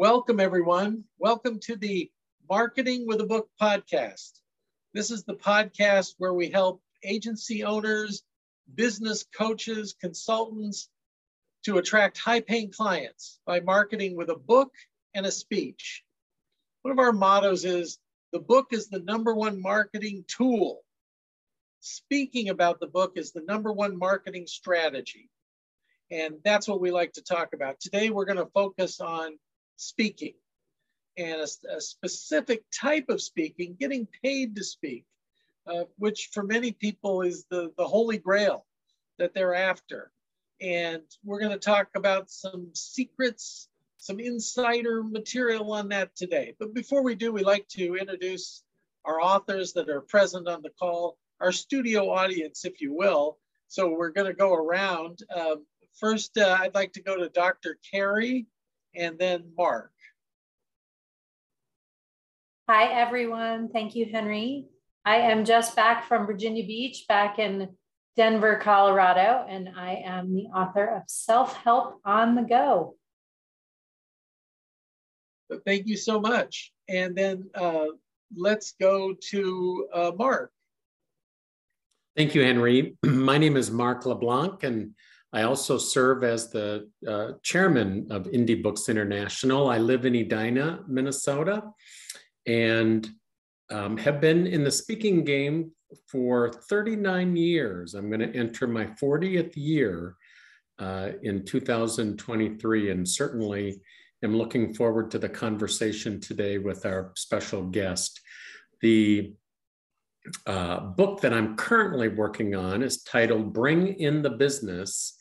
Welcome, everyone. Welcome to the Marketing with a Book podcast. This is the podcast where we help agency owners, business coaches, consultants to attract high paying clients by marketing with a book and a speech. One of our mottos is the book is the number one marketing tool. Speaking about the book is the number one marketing strategy. And that's what we like to talk about. Today, we're going to focus on speaking and a, a specific type of speaking, getting paid to speak, uh, which for many people is the, the holy grail that they're after. And we're going to talk about some secrets, some insider material on that today. But before we do, we like to introduce our authors that are present on the call, our studio audience, if you will. So we're going to go around. Um, first, uh, I'd like to go to Dr. Carey and then Mark. Hi, everyone. Thank you, Henry. I am just back from Virginia Beach, back in Denver, Colorado, and I am the author of Self Help on the Go. Thank you so much. And then uh, let's go to uh, Mark. Thank you, Henry. My name is Mark LeBlanc, and I also serve as the uh, chairman of Indie Books International. I live in Edina, Minnesota, and um, have been in the speaking game for 39 years. I'm going to enter my 40th year uh, in 2023, and certainly am looking forward to the conversation today with our special guest. The uh, book that I'm currently working on is titled Bring in the Business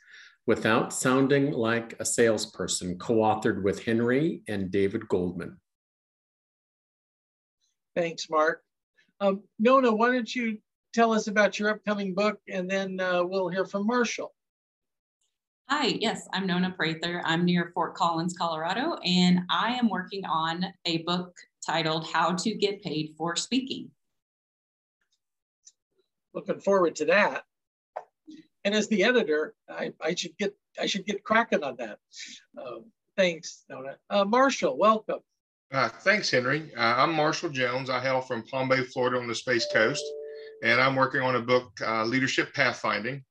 Without Sounding Like a Salesperson, co authored with Henry and David Goldman. Thanks, Mark. Um, Nona, why don't you tell us about your upcoming book and then uh, we'll hear from Marshall. Hi, yes, I'm Nona Prather. I'm near Fort Collins, Colorado, and I am working on a book titled How to Get Paid for Speaking. Looking forward to that. And as the editor, I, I should get I should get cracking on that. Um, thanks, Nona. Uh, Marshall, welcome. Uh, thanks, Henry. Uh, I'm Marshall Jones. I hail from Palm Bay, Florida on the Space Coast, and I'm working on a book, uh, Leadership Pathfinding.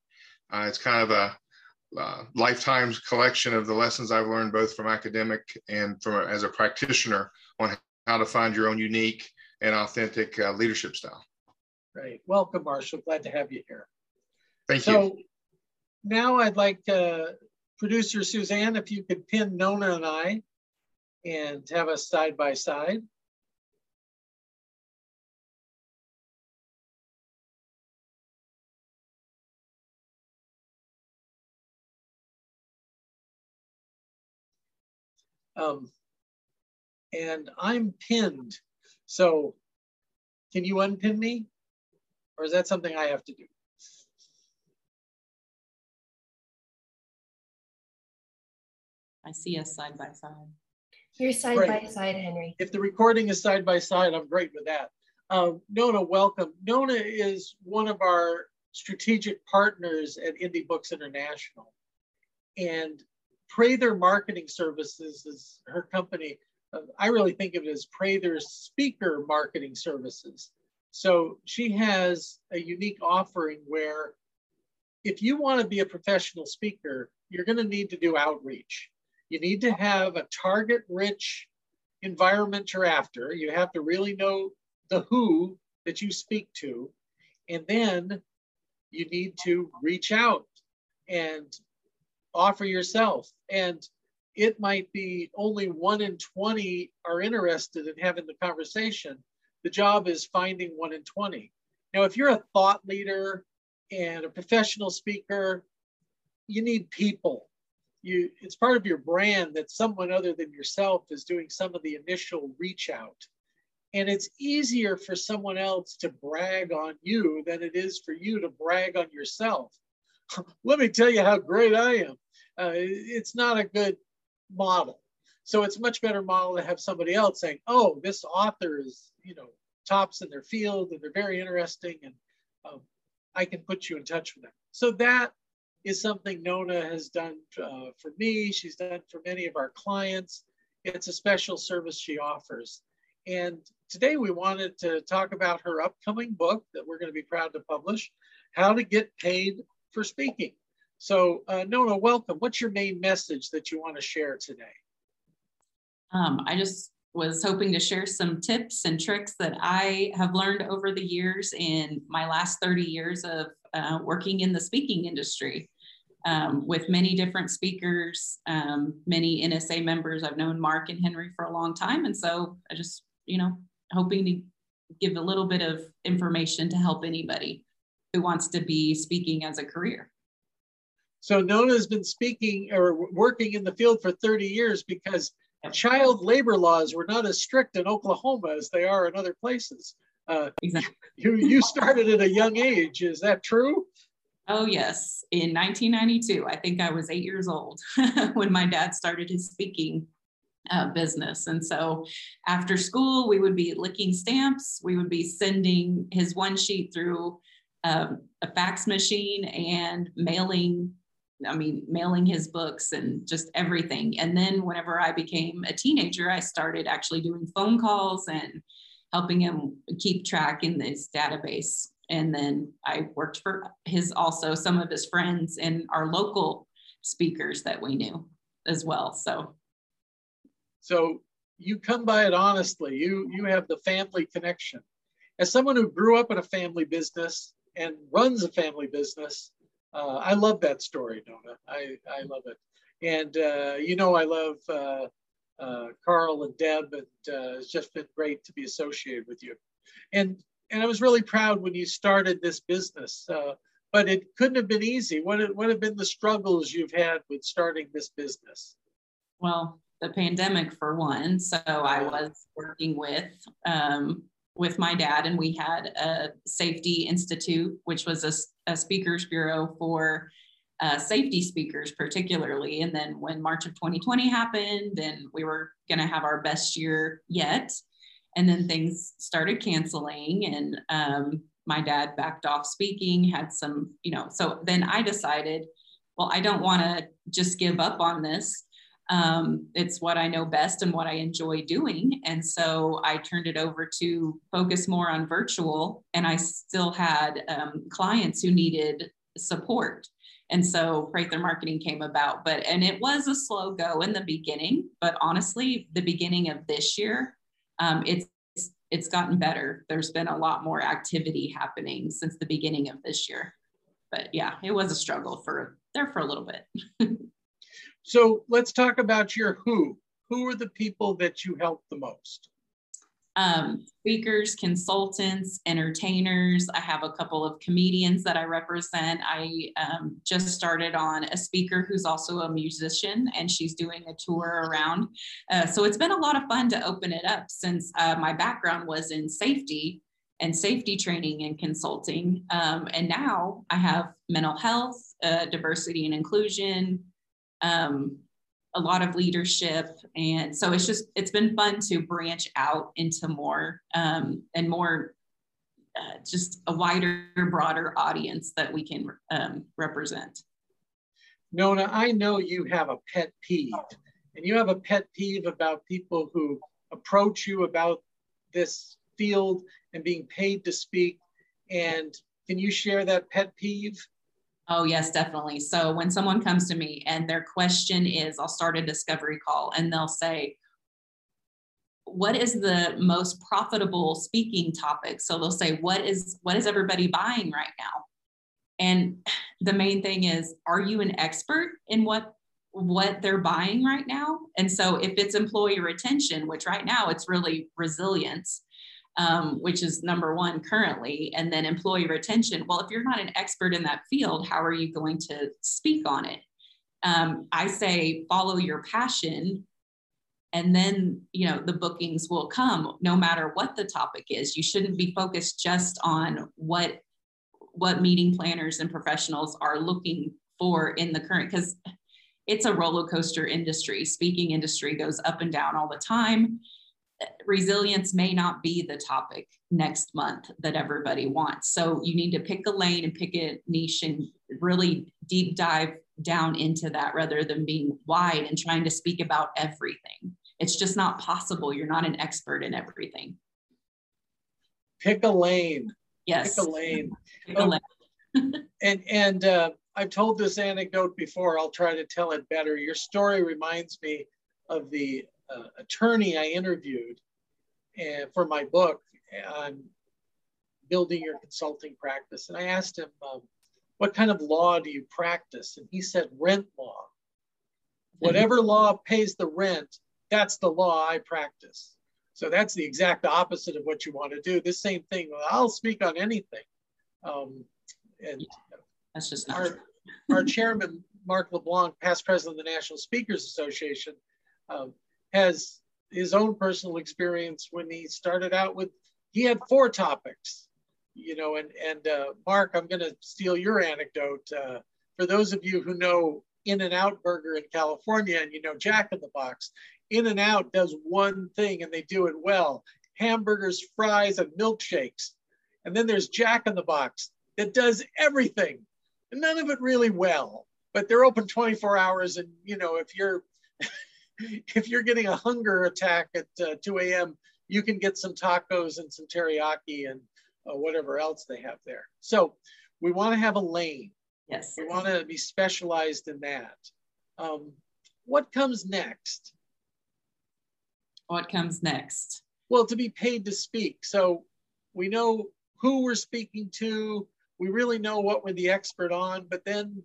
Uh, it's kind of a uh, lifetime's collection of the lessons I've learned both from academic and from as a practitioner on how to find your own unique and authentic uh, leadership style. Great. Welcome, Marshall. Glad to have you here. Thank so, you. Now I'd like producer Suzanne, if you could pin Nona and I and have us side by side. Um, and I'm pinned. So can you unpin me? Or is that something I have to do? I see us side by side. You're side great. by side, Henry. If the recording is side by side, I'm great with that. Um, Nona, welcome. Nona is one of our strategic partners at Indie Books International. And Prather Marketing Services is her company. Uh, I really think of it as Prather Speaker Marketing Services. So she has a unique offering where if you want to be a professional speaker, you're going to need to do outreach. You need to have a target rich environment you're after. You have to really know the who that you speak to. And then you need to reach out and offer yourself. And it might be only one in 20 are interested in having the conversation. The job is finding one in 20. Now, if you're a thought leader and a professional speaker, you need people you it's part of your brand that someone other than yourself is doing some of the initial reach out. And it's easier for someone else to brag on you than it is for you to brag on yourself. Let me tell you how great i am. Uh, it's not a good model. So it's much better model to have somebody else saying oh this author is you know tops in their field and they're very interesting and um, i can put you in touch with them. So that is something Nona has done uh, for me. She's done for many of our clients. It's a special service she offers. And today we wanted to talk about her upcoming book that we're going to be proud to publish, How to Get Paid for Speaking. So uh, Nona, welcome. What's your main message that you want to share today? Um, I just was hoping to share some tips and tricks that I have learned over the years in my last 30 years of uh, working in the speaking industry um, with many different speakers, um, many NSA members. I've known Mark and Henry for a long time. And so I just, you know, hoping to give a little bit of information to help anybody who wants to be speaking as a career. So Nona has been speaking or working in the field for 30 years because child labor laws were not as strict in Oklahoma as they are in other places. Uh, exactly. You, you started at a young age. Is that true? Oh, yes. In 1992, I think I was eight years old when my dad started his speaking uh, business. And so after school, we would be licking stamps. We would be sending his one sheet through um, a fax machine and mailing I mean, mailing his books and just everything. And then whenever I became a teenager, I started actually doing phone calls and helping him keep track in this database. And then I worked for his also some of his friends and our local speakers that we knew as well. So so you come by it honestly. You you have the family connection. As someone who grew up in a family business and runs a family business, uh, I love that story, Nona. I, I love it. And, uh, you know, I love uh Carl and Deb, and uh, it's just been great to be associated with you. And, and I was really proud when you started this business, uh, but it couldn't have been easy. What, what have been the struggles you've had with starting this business? Well, the pandemic for one. So I was working with um, with my dad, and we had a safety institute, which was a, a speakers bureau for uh, safety speakers, particularly. And then when March of 2020 happened, and we were going to have our best year yet. And then things started canceling, and um, my dad backed off speaking, had some, you know, so then I decided, well, I don't want to just give up on this. Um, it's what I know best and what I enjoy doing. And so I turned it over to focus more on virtual. And I still had um, clients who needed support. And so Prather Marketing came about. But, and it was a slow go in the beginning, but honestly, the beginning of this year, um, it's, it's gotten better. There's been a lot more activity happening since the beginning of this year. But yeah, it was a struggle for there for a little bit. So let's talk about your who. Who are the people that you help the most? Um, speakers, consultants, entertainers. I have a couple of comedians that I represent. I um, just started on a speaker who's also a musician, and she's doing a tour around. Uh, so it's been a lot of fun to open it up since uh, my background was in safety and safety training and consulting. Um, and now I have mental health, uh, diversity and inclusion, um, a lot of leadership. And so it's just, it's been fun to branch out into more um, and more, uh, just a wider, broader audience that we can um, represent. Nona, I know you have a pet peeve, and you have a pet peeve about people who approach you about this field and being paid to speak. And can you share that pet peeve? Oh, yes, definitely. So when someone comes to me and their question is, I'll start a discovery call and they'll say, what is the most profitable speaking topic? So they'll say, what is what is everybody buying right now? And the main thing is, are you an expert in what what they're buying right now? And so if it's employee retention, which right now it's really resilience, um, which is number one currently, and then employee retention. Well, if you're not an expert in that field, how are you going to speak on it? Um, I say follow your passion, and then you know the bookings will come no matter what the topic is. You shouldn't be focused just on what what meeting planners and professionals are looking for in the current because it's a roller coaster industry. Speaking industry goes up and down all the time resilience may not be the topic next month that everybody wants. So you need to pick a lane and pick a niche and really deep dive down into that rather than being wide and trying to speak about everything. It's just not possible. You're not an expert in everything. Pick a lane. Yes. Pick a lane. Pick a lane. and and uh, I've told this anecdote before. I'll try to tell it better. Your story reminds me of the uh, attorney I interviewed uh, for my book on building your consulting practice. And I asked him, um, what kind of law do you practice? And he said, rent law. Whatever law pays the rent, that's the law I practice. So that's the exact opposite of what you want to do. The same thing, I'll speak on anything. Um, and yeah, that's just our, our chairman, Mark LeBlanc, past president of the National Speakers Association, um, has his own personal experience when he started out with, he had four topics, you know, and, and uh, Mark, I'm going to steal your anecdote. Uh, for those of you who know In and Out Burger in California and you know Jack in the Box, In and Out does one thing and they do it well hamburgers, fries, and milkshakes. And then there's Jack in the Box that does everything, and none of it really well, but they're open 24 hours. And, you know, if you're, if you're getting a hunger attack at uh, 2 a.m., you can get some tacos and some teriyaki and uh, whatever else they have there. So we want to have a lane. Yes. We want to be specialized in that. Um, what comes next? What comes next? Well, to be paid to speak. So we know who we're speaking to. We really know what we're the expert on. But then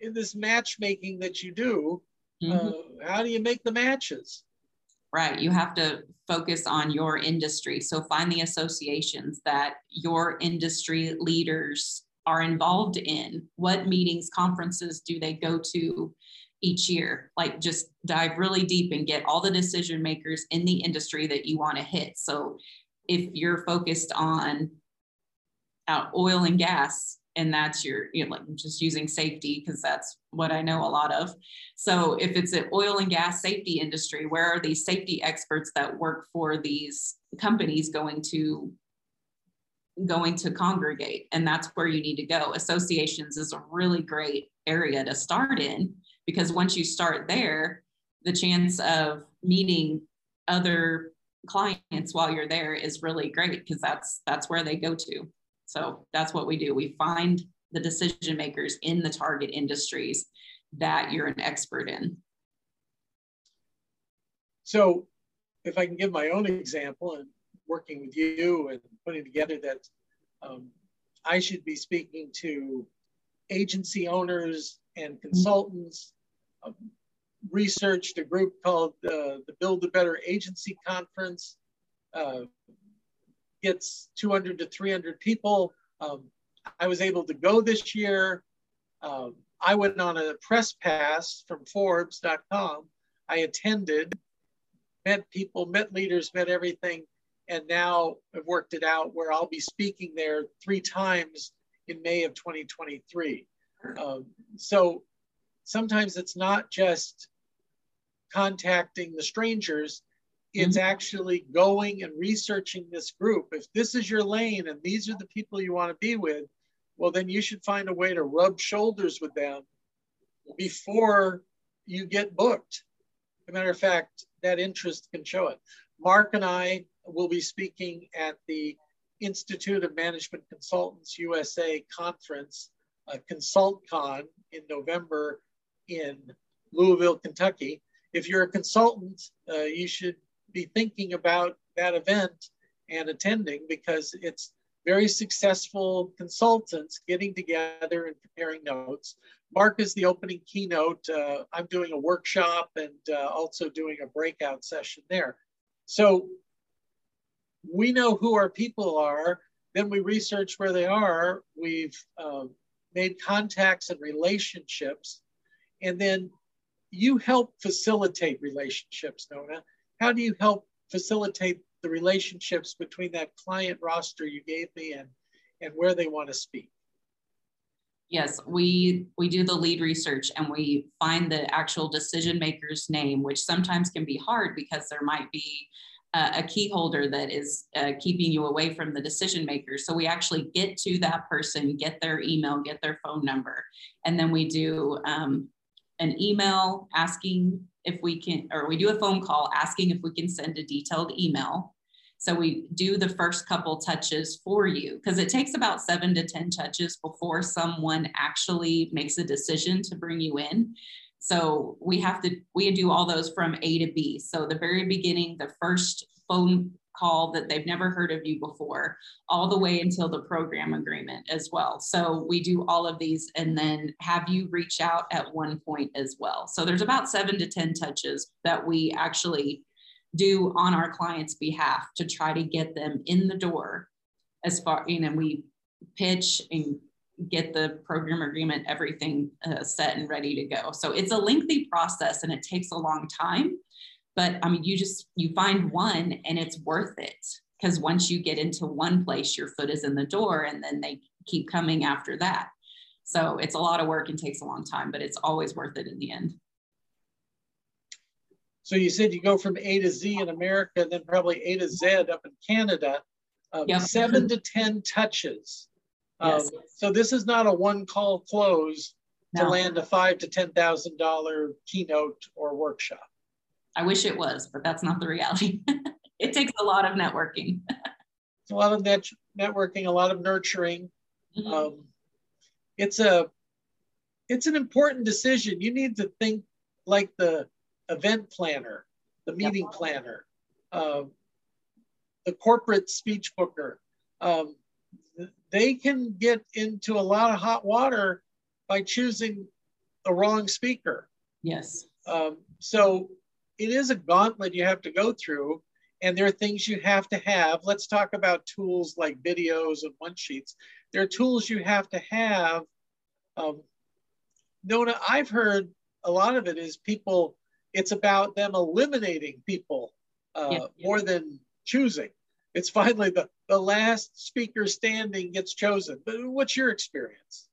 in this matchmaking that you do, mm-hmm. uh, how do you make the matches? Right. You have to focus on your industry. So find the associations that your industry leaders are involved in. What meetings, conferences do they go to each year? Like just dive really deep and get all the decision makers in the industry that you want to hit. So if you're focused on uh, oil and gas, and that's your you know like just using safety because that's what i know a lot of. So if it's an oil and gas safety industry where are these safety experts that work for these companies going to going to congregate? And that's where you need to go. Associations is a really great area to start in because once you start there the chance of meeting other clients while you're there is really great because that's that's where they go to so that's what we do. We find the decision makers in the target industries that you're an expert in. So if I can give my own example and working with you and putting together that um, I should be speaking to agency owners and consultants, um, researched a group called uh, the Build a Better Agency Conference, uh, gets 200 to 300 people. Um, I was able to go this year. Um, I went on a press pass from Forbes.com. I attended, met people, met leaders, met everything, and now I've worked it out where I'll be speaking there three times in May of 2023. Um, so sometimes it's not just contacting the strangers, it's mm-hmm. actually going and researching this group. If this is your lane and these are the people you want to be with, well, then you should find a way to rub shoulders with them before you get booked. As a matter of fact, that interest can show it. Mark and I will be speaking at the Institute of Management Consultants USA conference, uh, ConsultCon in November in Louisville, Kentucky. If you're a consultant, uh, you should be thinking about that event and attending because it's very successful consultants getting together and comparing notes. Mark is the opening keynote. Uh, I'm doing a workshop and uh, also doing a breakout session there. So we know who our people are, then we research where they are. We've uh, made contacts and relationships, and then you help facilitate relationships, Nona how do you help facilitate the relationships between that client roster you gave me and, and where they want to speak? Yes, we we do the lead research and we find the actual decision maker's name, which sometimes can be hard because there might be a, key holder that is uh, keeping you away from the decision maker. So we actually get to that person, get their email, get their phone number, and then we do um, an email asking if we can, or we do a phone call asking if we can send a detailed email. So we do the first couple touches for you because it takes about seven to 10 touches before someone actually makes a decision to bring you in. So we have to, we do all those from A to B. So the very beginning, the first phone call that they've never heard of you before, all the way until the program agreement as well. So we do all of these and then have you reach out at one point as well. So there's about seven to 10 touches that we actually do on our client's behalf to try to get them in the door as far, you know, we pitch and get the program agreement, everything uh, set and ready to go. So it's a lengthy process and it takes a long time but I mean, you just you find one and it's worth it because once you get into one place, your foot is in the door, and then they keep coming after that. So it's a lot of work and takes a long time, but it's always worth it in the end. So you said you go from A to Z in America, and then probably A to Z up in Canada. Um, yep. Seven to ten touches. Yes. Um, so this is not a one call close no. to land a five to ten thousand dollar keynote or workshop. I wish it was, but that's not the reality. it takes a lot of networking. a lot of net- networking, a lot of nurturing. Mm-hmm. Um, it's a it's an important decision. You need to think like the event planner, the meeting planner, uh, the corporate speech booker. Um, they can get into a lot of hot water by choosing the wrong speaker. Yes. Um, so it is a gauntlet you have to go through and there are things you have to have. Let's talk about tools like videos and one sheets. There are tools you have to have. Um, nona i've heard a lot of it is people it's about them eliminating people uh, yeah, yeah. more than choosing. It's finally the, the last speaker standing gets chosen. But what's your experience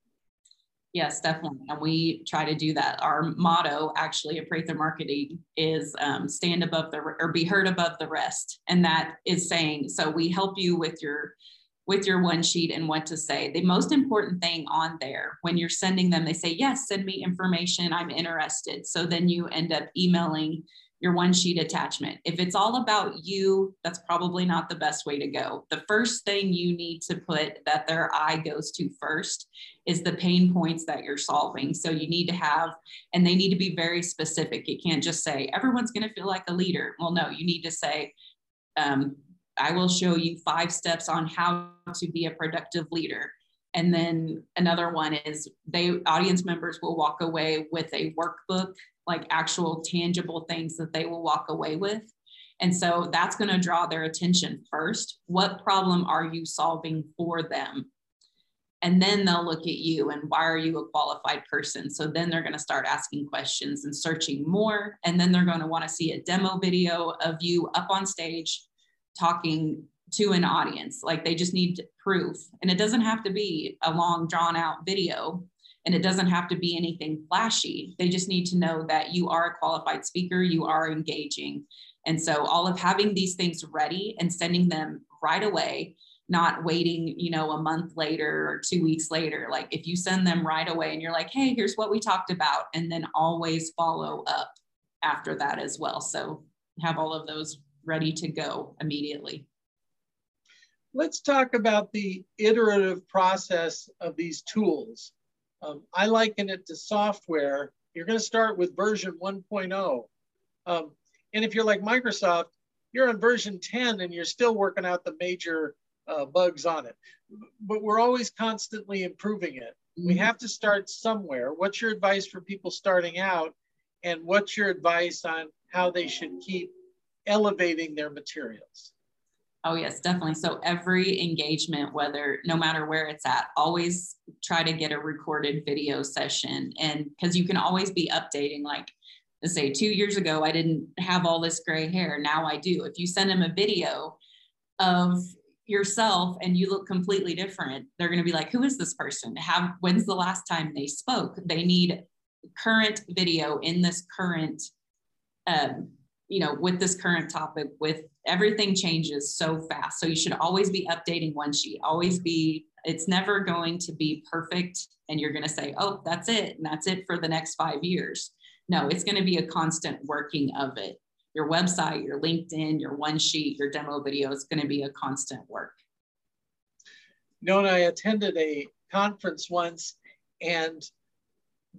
Yes, definitely. And we try to do that. Our motto actually at Prather Marketing is um, stand above the or be heard above the rest. And that is saying, so we help you with your with your one sheet and what to say. The most important thing on there when you're sending them, they say, yes, send me information. I'm interested. So then you end up emailing your one sheet attachment. If it's all about you, that's probably not the best way to go. The first thing you need to put that their eye goes to first is the pain points that you're solving. So you need to have, and they need to be very specific. You can't just say, everyone's going to feel like a leader. Well, no, you need to say, um, I will show you five steps on how to be a productive leader. And then another one is they audience members will walk away with a workbook like actual tangible things that they will walk away with. And so that's going to draw their attention first. What problem are you solving for them? And then they'll look at you and why are you a qualified person? So then they're going to start asking questions and searching more. And then they're going to want to see a demo video of you up on stage talking to an audience. Like they just need proof. And it doesn't have to be a long, drawn out video. And it doesn't have to be anything flashy. They just need to know that you are a qualified speaker, you are engaging. And so all of having these things ready and sending them right away, not waiting, you know, a month later or two weeks later. Like if you send them right away and you're like, hey, here's what we talked about, and then always follow up after that as well. So have all of those ready to go immediately. Let's talk about the iterative process of these tools. Um, I liken it to software. You're going to start with version 1.0. Um, and if you're like Microsoft, you're on version 10 and you're still working out the major uh, bugs on it. But we're always constantly improving it. We mm-hmm. have to start somewhere. What's your advice for people starting out? And what's your advice on how they should keep elevating their materials? Oh, yes, definitely. So every engagement, whether no matter where it's at, always try to get a recorded video session. And because you can always be updating, like to say two years ago, I didn't have all this gray hair. Now I do. If you send them a video of yourself and you look completely different, they're going to be like, who is this person? Have when's the last time they spoke? They need current video in this current um, you know, with this current topic, with everything changes so fast. So you should always be updating one sheet, always be, it's never going to be perfect. And you're going to say, oh, that's it. And that's it for the next five years. No, it's going to be a constant working of it. Your website, your LinkedIn, your one sheet, your demo video is going to be a constant work. Nona, I attended a conference once and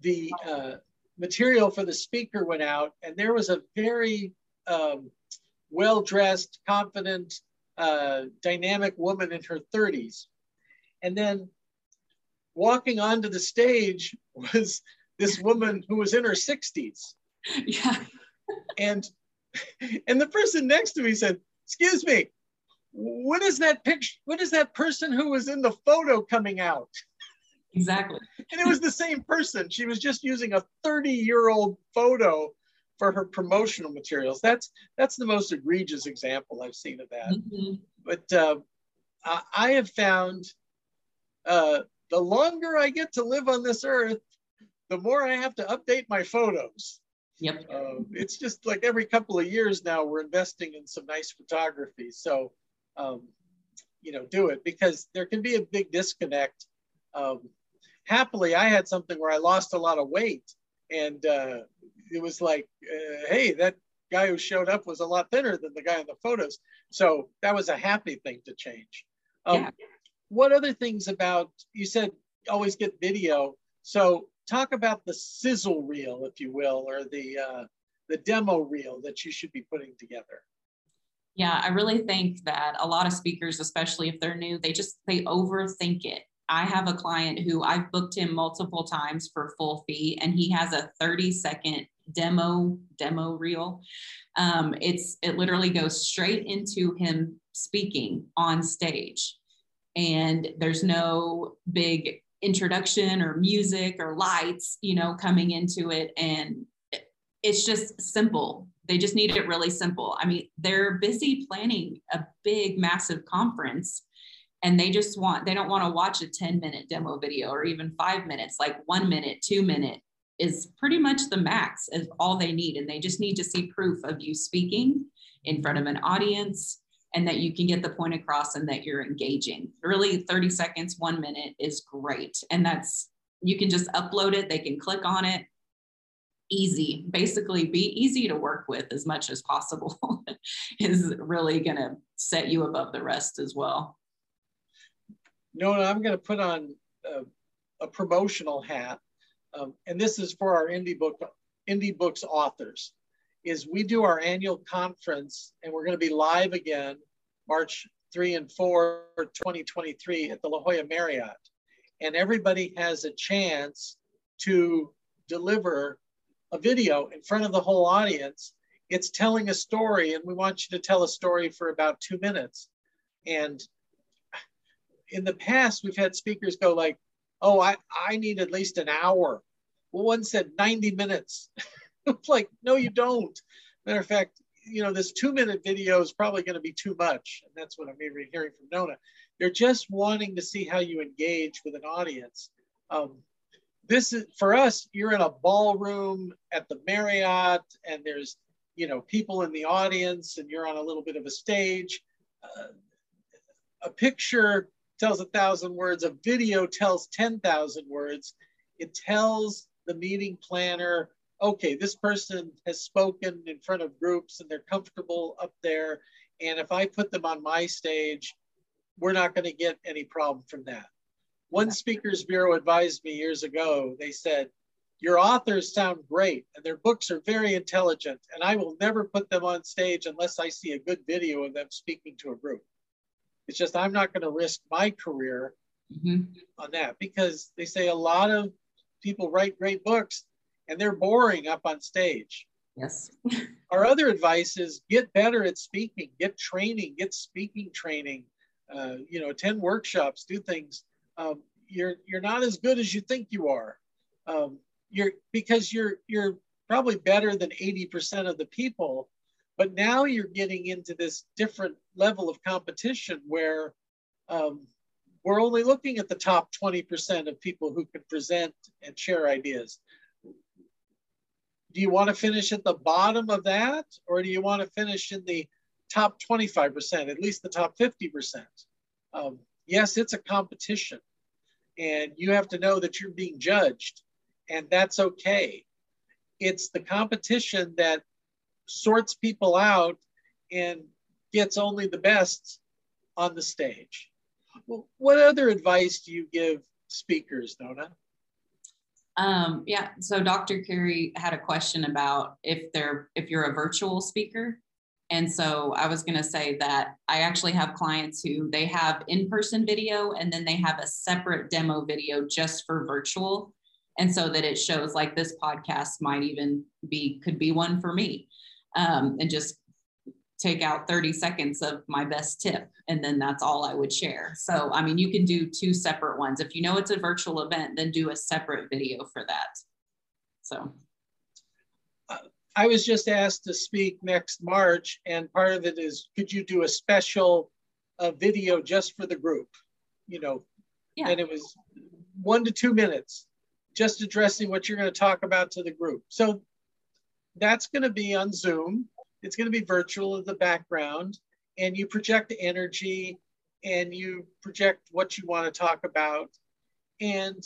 the uh, material for the speaker went out, and there was a very um, well dressed, confident, uh, dynamic woman in her 30s. And then walking onto the stage was this woman who was in her 60s. Yeah. and and the person next to me said, "Excuse me, what is that picture? What is that person who was in the photo coming out?" Exactly. and it was the same person. She was just using a 30-year-old photo for her promotional materials. That's that's the most egregious example I've seen of that. Mm-hmm. But uh, I have found uh, the longer I get to live on this earth, the more I have to update my photos. Yep. Uh, it's just like every couple of years now, we're investing in some nice photography. So, um, you know, do it because there can be a big disconnect. Um, happily, I had something where I lost a lot of weight, and uh, it was like, uh, hey, that guy who showed up was a lot thinner than the guy in the photos. So that was a happy thing to change. Um, yeah. What other things about, you said always get video. So talk about the sizzle reel, if you will, or the, uh, the demo reel that you should be putting together. Yeah, I really think that a lot of speakers, especially if they're new, they just, they overthink it. I have a client who I've booked him multiple times for full fee and he has a 30 second demo demo reel. Um, it's it literally goes straight into him speaking on stage. And there's no big introduction or music or lights you know coming into it. And it's just simple. They just need it really simple. I mean they're busy planning a big massive conference and they just want they don't want to watch a 10 minute demo video or even five minutes like one minute two minute is pretty much the max of all they need. And they just need to see proof of you speaking in front of an audience and that you can get the point across and that you're engaging. Really 30 seconds one minute is great. And that's you can just upload it they can click on it. Easy basically be easy to work with as much as possible is really going to set you above the rest as well no, no, I'm going to put on a, a promotional hat, um, and this is for our indie book, indie books authors. Is we do our annual conference, and we're going to be live again, March 3 and 4, 2023, at the La Jolla Marriott, and everybody has a chance to deliver a video in front of the whole audience. It's telling a story, and we want you to tell a story for about two minutes. And in the past, we've had speakers go like, oh, I, I need at least an hour. Well, one said 90 minutes. like, no, you don't. Matter of fact, you know, this two minute video is probably going to be too much. And that's what I'm hearing from Nona. They're just wanting to see how you engage with an audience. Um, this is for us, you're in a ballroom at the Marriott and there's, you know, people in the audience and you're on a little bit of a stage. Uh, a picture tells a thousand words, a video tells 10,000 words. It tells the meeting planner, okay, this person has spoken in front of groups and they're comfortable up there. And if I put them on my stage, we're not going to get any problem from that. One speakers bureau advised me years ago, they said, your authors sound great and their books are very intelligent and I will never put them on stage unless I see a good video of them speaking to a group. It's just I'm not going to risk my career mm-hmm. on that because they say a lot of people write great books and they're boring up on stage. Yes. Our other advice is get better at speaking, get training, get speaking training. Uh, you know, attend workshops, do things. Um, you're you're not as good as you think you are. Um, you're because you're you're probably better than 80% of the people but now you're getting into this different level of competition where um, we're only looking at the top 20% of people who can present and share ideas. Do you want to finish at the bottom of that, or do you want to finish in the top 25%, at least the top 50%? Um, yes, it's a competition, and you have to know that you're being judged, and that's okay It's the competition that sorts people out and gets only the best on the stage. What other advice do you give speakers, Nona? Um, yeah, so Dr. Carey had a question about if they're if you're a virtual speaker. And so I was going to say that I actually have clients who they have in-person video and then they have a separate demo video just for virtual. And so that it shows like this podcast might even be could be one for me. Um, and just take out 30 seconds of my best tip and then that's all I would share. So, I mean, you can do two separate ones. If you know it's a virtual event, then do a separate video for that. So, I was just asked to speak next March, and part of it is could you do a special uh, video just for the group? You know, yeah. and it was one to two minutes, just addressing what you're going to talk about to the group. So that's going to be on Zoom. It's going to be virtual in the background and you project energy and you project what you want to talk about and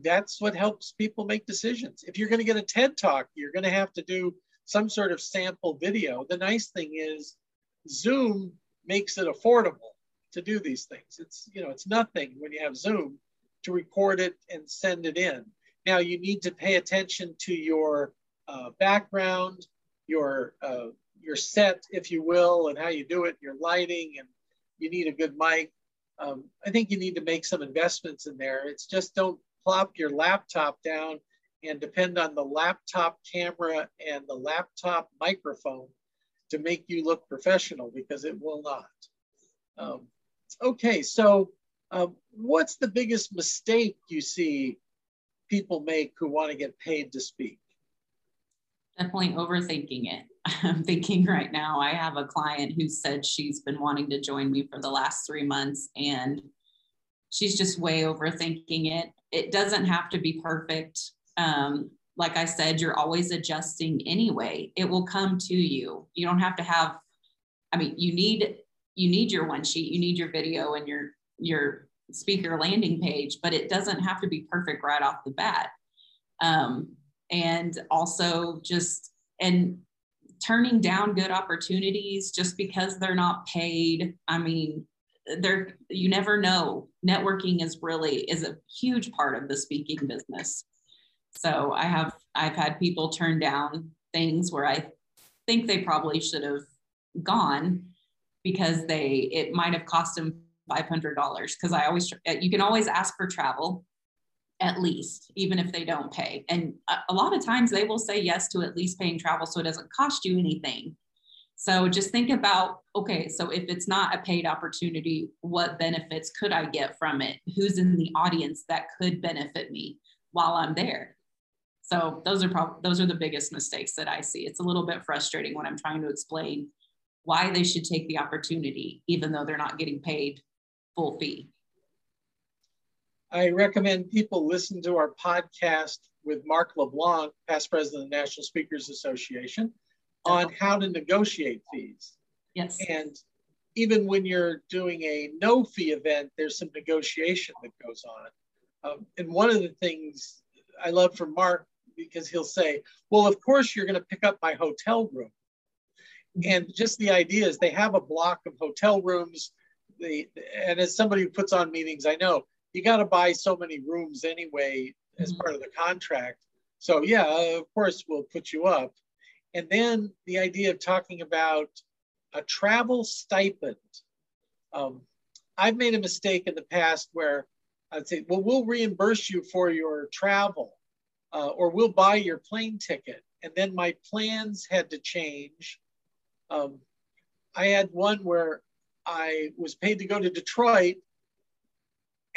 that's what helps people make decisions. If you're going to get a ted talk you're going to have to do some sort of sample video. The nice thing is zoom makes it affordable to do these things. It's you know it's nothing when you have zoom to record it and send it in. Now you need to pay attention to your uh, background your uh, your set, if you will, and how you do it, your lighting, and you need a good mic. Um, I think you need to make some investments in there. It's just don't plop your laptop down and depend on the laptop camera and the laptop microphone to make you look professional because it will not. Um, okay, so um, what's the biggest mistake you see people make who want to get paid to speak? Definitely overthinking it. I'm thinking right now, I have a client who said she's been wanting to join me for the last three months and she's just way overthinking it. It doesn't have to be perfect. Um, like I said, you're always adjusting anyway. It will come to you. You don't have to have, I mean, you need you need your one sheet, you need your video and your your speaker landing page, but it doesn't have to be perfect right off the bat. Um, and also just and turning down good opportunities just because they're not paid. I mean there you never know. Networking is really is a huge part of the speaking business. So i have i've had people turn down things where i think they probably should have gone because they it might have cost them $500 because i always you can always ask for travel at least, even if they don't pay. And a, lot of times they will say yes to at least paying travel so it doesn't cost you anything. So just think about okay, so if it's not a paid opportunity, what benefits could I get from it? Who's in the audience that could benefit me while I'm there? So those are probably those are the biggest mistakes that I see. It's a little bit frustrating when I'm trying to explain why they should take the opportunity even though they're not getting paid full fee. I recommend people listen to our podcast with Mark LeBlanc, past president of the National Speakers Association, on how to negotiate fees. Yes. And even when you're doing a no fee event, there's some negotiation that goes on. Um, and one of the things I love from Mark, because he'll say, well, of course you're going to pick up my hotel room. And just the idea is they have a block of hotel rooms. They, and as somebody who puts on meetings, I know you got to buy so many rooms anyway as mm-hmm. part of the contract. So yeah, of course we'll put you up. And then the idea of talking about a travel stipend. Um, I've made a mistake in the past where I'd say, well, we'll reimburse you for your travel uh, or we'll buy your plane ticket. And then my plans had to change. Um, I had one where I was paid to go to Detroit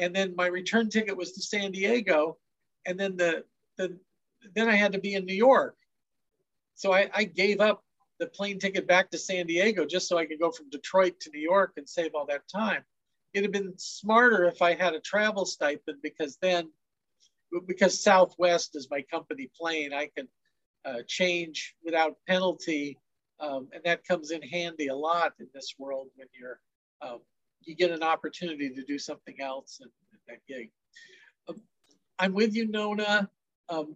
and then my return ticket was to San Diego, and then the, the then I had to be in New York. So I, I gave up the plane ticket back to San Diego just so I could go from Detroit to New York and save all that time. It'd have been smarter if I had a travel stipend because then, because Southwest is my company plane, I can uh, change without penalty. Um, and that comes in handy a lot in this world when you're um, you get an opportunity to do something else in that gig. Um, I'm with you, Nona. Um,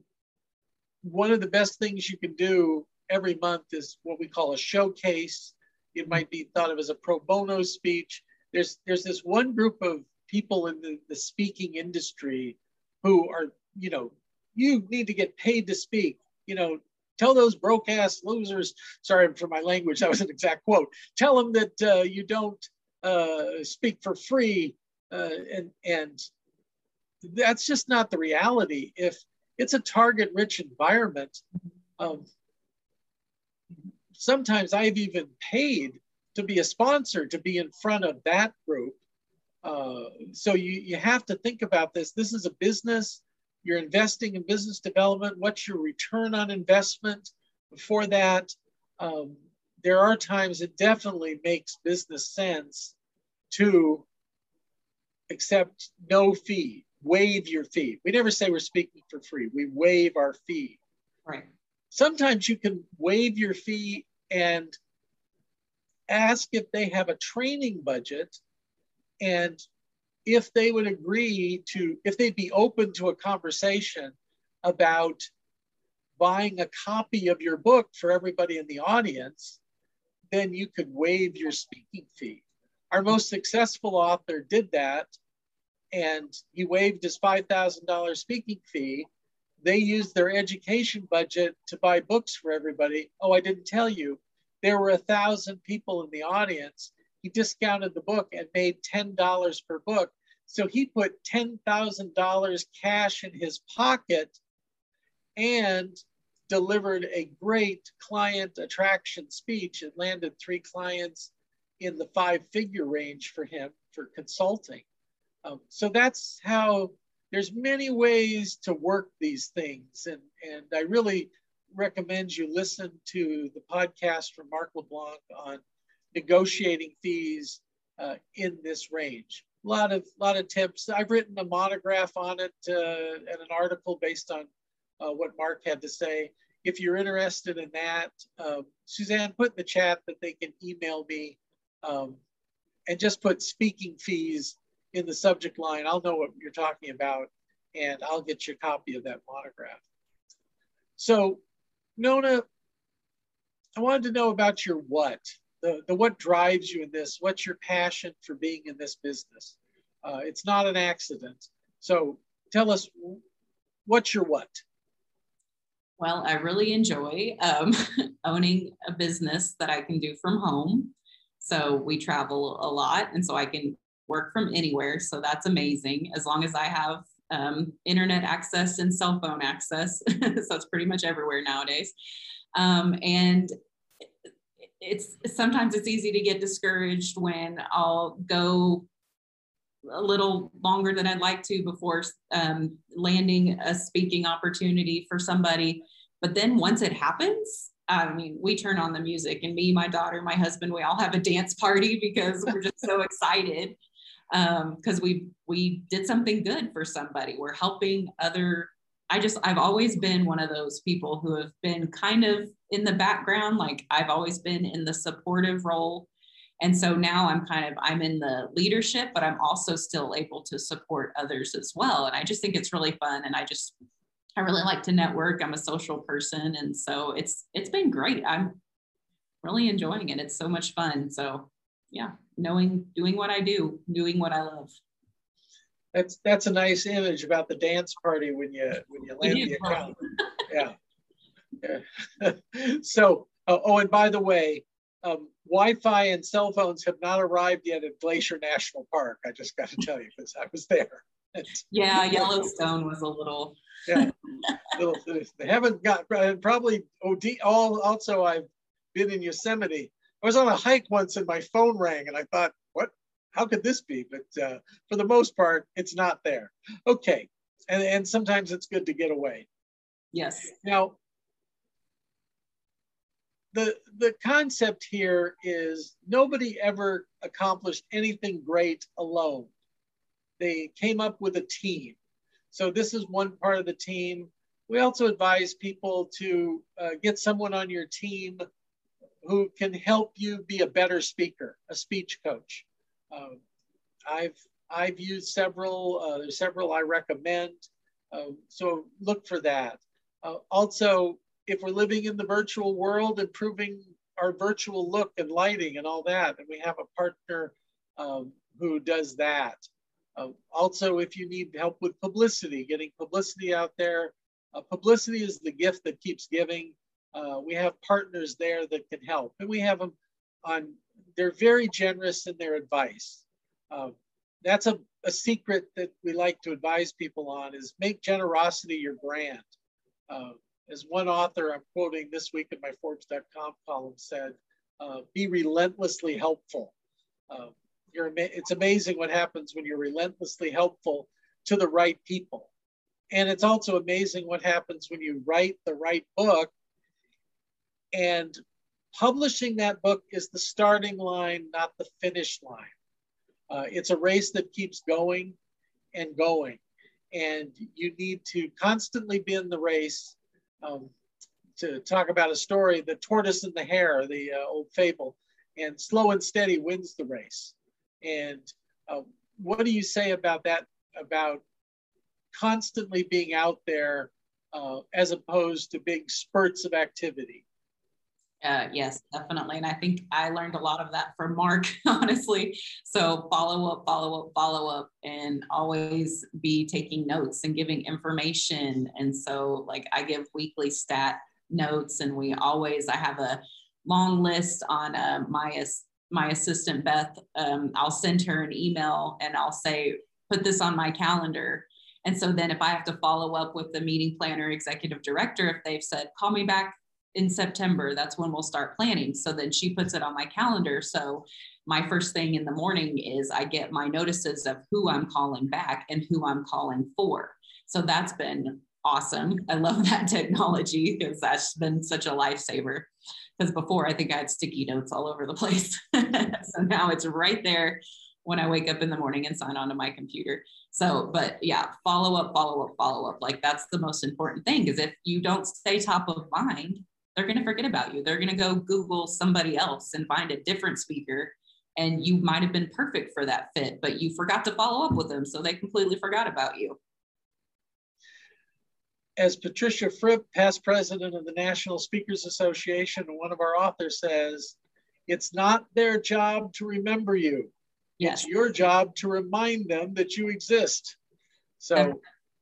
one of the best things you can do every month is what we call a showcase. It might be thought of as a pro bono speech. There's, there's this one group of people in the, the speaking industry who are, you know, you need to get paid to speak. You know, tell those broke ass losers, sorry for my language, that was an exact quote. Tell them that uh, you don't uh, speak for free. Uh, and, and that's just not the reality. If it's a target rich environment, um, sometimes I've even paid to be a sponsor to be in front of that group. Uh, so you, you have to think about this. This is a business. You're investing in business development. What's your return on investment? Before that, um, there are times it definitely makes business sense to accept no fee, waive your fee. We never say we're speaking for free. We waive our fee. Right. Sometimes you can waive your fee and ask if they have a training budget and if they would agree to, if they'd be open to a conversation about buying a copy of your book for everybody in the audience, then you could waive your speaking fee. Our most successful author did that and he waived his $5,000 speaking fee. They used their education budget to buy books for everybody. Oh, I didn't tell you, there were a thousand people in the audience he discounted the book and made $10 per book. So he put $10,000 cash in his pocket and delivered a great client attraction speech. It landed three clients in the five figure range for him for consulting. Um, so that's how there's many ways to work these things. And, and I really recommend you listen to the podcast from Mark LeBlanc on negotiating fees uh, in this range. A lot of lot of tips. I've written a monograph on it uh, and an article based on uh, what Mark had to say. If you're interested in that, um, Suzanne put in the chat that they can email me um, and just put speaking fees in the subject line. I'll know what you're talking about and I'll get you a copy of that monograph. So Nona, I wanted to know about your what the, the what drives you in this, what's your passion for being in this business. Uh, it's not an accident. So tell us, what's your what? Well, I really enjoy um, owning a business that I can do from home. So we travel a lot, and so I can work from anywhere. So that's amazing as long as I have um, internet access and cell phone access. so it's pretty much everywhere nowadays. Um, and it's sometimes it's easy to get discouraged when I'll go a little longer than I'd like to before um, landing a speaking opportunity for somebody. But then once it happens, I mean, we turn on the music, and me, my daughter, my husband, we all have a dance party because we're just so excited because um, we we did something good for somebody. We're helping other I just, I've always been one of those people who have been kind of in the background. Like I've always been in the supportive role. And so now I'm kind of, I'm in the leadership, but I'm also still able to support others as well. And I just think it's really fun. And I just, I really like to network. I'm a social person. And so it's, it's been great. I'm really enjoying it. It's so much fun. So yeah, knowing, doing what I do, doing what I love that's that's a nice image about the dance party when you when you land the account. yeah. yeah. so uh, oh, and by the way, um, Wi-Fi and cell phones have not arrived yet at Glacier National Park. I just got to tell you because I was there. yeah, Yellowstone was a little. yeah, little, they haven't got probably OD. All also, I've been in Yosemite. I was on a hike once and my phone rang, and I thought, what? how could this be? But uh, for the most part, it's not there. Okay. And, and sometimes it's good to get away. Yes. Now, the, the concept here is nobody ever accomplished anything great alone. They came up with a team. So this is one part of the team. We also advise people to uh, get someone on your team who can help you be a better speaker, a speech coach. Um, I've I've used several. Uh, there's several I recommend. Um, so look for that. Uh, also, if we're living in the virtual world, improving our virtual look and lighting and all that. And we have a partner um, who does that. Uh, also, if you need help with publicity, getting publicity out there, uh, publicity is the gift that keeps giving. Uh, we have partners there that can help, and we have them on. They're very generous in their advice. Uh, that's a, a secret that we like to advise people on: is make generosity your brand. As one author I'm quoting this week in my Forbes.com column said, uh, "Be relentlessly helpful." Uh, it's amazing what happens when you're relentlessly helpful to the right people. And it's also amazing what happens when you write the right book. And publishing that book is the starting line, not the finish line. Uh, it's a race that keeps going and going. And you need to constantly be in the race. Um, to talk about a story, the tortoise and the hare, the uh, old fable, and slow and steady wins the race. And uh, what do you say about that? About constantly being out there uh, as opposed to big spurts of activity? Uh, yes, definitely. And I think I learned a lot of that from Mark, honestly. So follow up, follow up, follow up, and always be taking notes and giving information. And so, like, I give weekly stat notes, and we always, I have a long list on uh, my my assistant Beth, um, I'll send her an email and I'll say, put this on my calendar. And so then if I have to follow up with the meeting planner, executive director, if they've said, call me back in September, that's when we'll start planning. So then she puts it on my calendar. So my first thing in the morning is I get my notices of who I'm calling back and who I'm calling for. So that's been awesome. I love that technology because that's been such a lifesaver because before I think I had sticky notes all over the place. so now it's right there when I wake up in the morning and sign onto my computer. So, but yeah, follow up, follow up, follow up. Like that's the most important thing is if you don't stay top of mind, they're going to forget about you. They're going to go Google somebody else and find a different speaker. And you might have been perfect for that fit, but you forgot to follow up with them. So they completely forgot about you as Patricia Fripp, past president of the National Speakers Association, one of our authors says, it's not their job to remember you. Yes. It's your job to remind them that you exist. So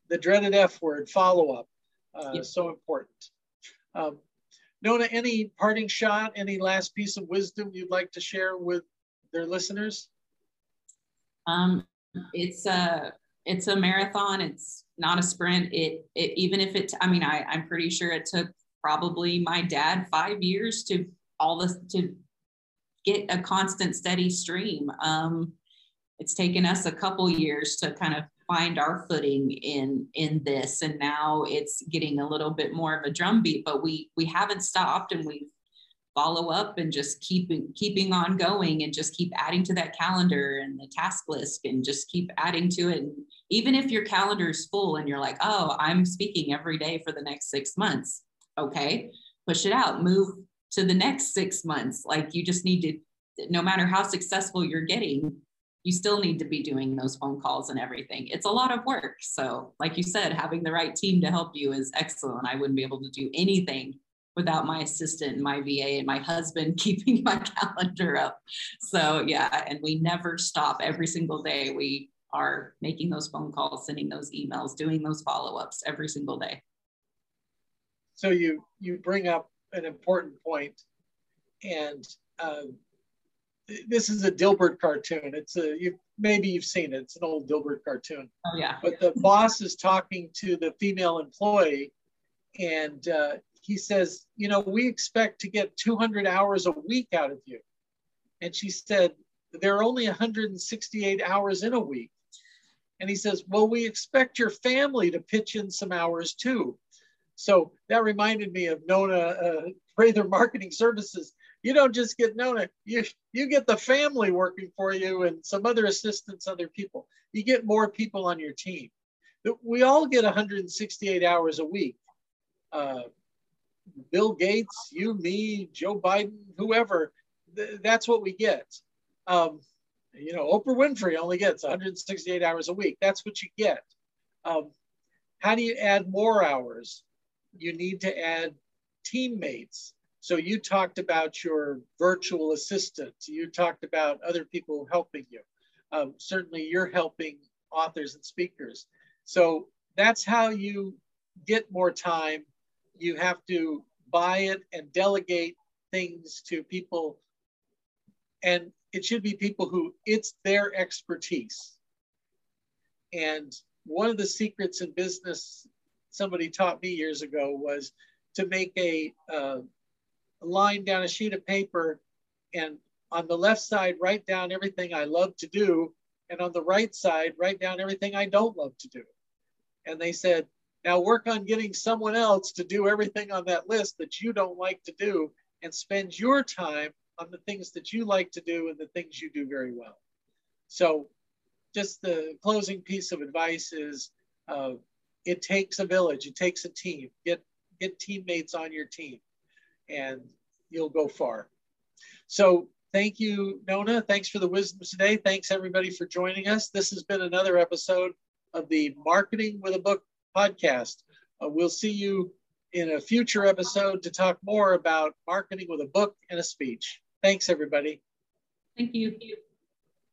the dreaded F word, follow up, uh, yes. so important. Um, Nona, any parting shot, any last piece of wisdom you'd like to share with their listeners? Um, it's a it's a marathon. It's not a sprint. It, it even if it, I mean, I, I'm pretty sure it took probably my dad five years to all this to get a constant steady stream. Um, it's taken us a couple years to kind of find our footing in in this and now it's getting a little bit more of a drumbeat but we we haven't stopped and we've follow up and just keeping keeping on going and just keep adding to that calendar and the task list and just keep adding to it. And even if your calendar is full and you're like oh i'm speaking every day for the next six months okay push it out move to the next six months. Like you just need to no matter how successful you're getting you still need to be doing those phone calls and everything it's a lot of work so like you said having the right team to help you is excellent i wouldn't be able to do anything without my assistant, and my VA, and my husband keeping my calendar up. So, yeah, and we never stop every single day. We are making those phone calls, sending those emails, doing those follow ups every single day. So, you, you bring up an important point, and um, this is a Dilbert cartoon. It's a you maybe you've seen it. It's an old Dilbert cartoon. Oh yeah. But the boss is talking to the female employee, and uh, he says, You know, we expect to get 200 hours a week out of you. And she said, There are only 168 hours in a week. And he says, Well, we expect your family to pitch in some hours too. So that reminded me of Nona uh, Prather Marketing Services. You don't just get Nona, you, you get the family working for you and some other assistants, other people. You get more people on your team. We all get 168 hours a week. Uh, Bill Gates, you, me, Joe Biden, whoever, th- that's what we get. Um, you know, Oprah Winfrey only gets 168 hours a week. That's what you get. Um, how do you add more hours? you need to add teammates. So you talked about your virtual assistant. You talked about other people helping you. Um, certainly you're helping authors and speakers. So that's how you get more time. You have to buy it and delegate things to people. And it should be people who it's their expertise. And one of the secrets in business somebody taught me years ago was to make a, uh, line down a sheet of paper and on the left side, write down everything I love to do. And on the right side, write down everything I don't love to do. And they said, now work on getting someone else to do everything on that list that you don't like to do and spend your time on the things that you like to do and the things you do very well. So just the closing piece of advice is uh, it takes a village, it takes a team. Get, get teammates on your team and you'll go far. So thank you, Nona. Thanks for the wisdom today. Thanks everybody for joining us. This has been another episode of the Marketing with a Book podcast. Uh, we'll see you in a future episode to talk more about marketing with a book and a speech. Thanks, everybody. Thank you.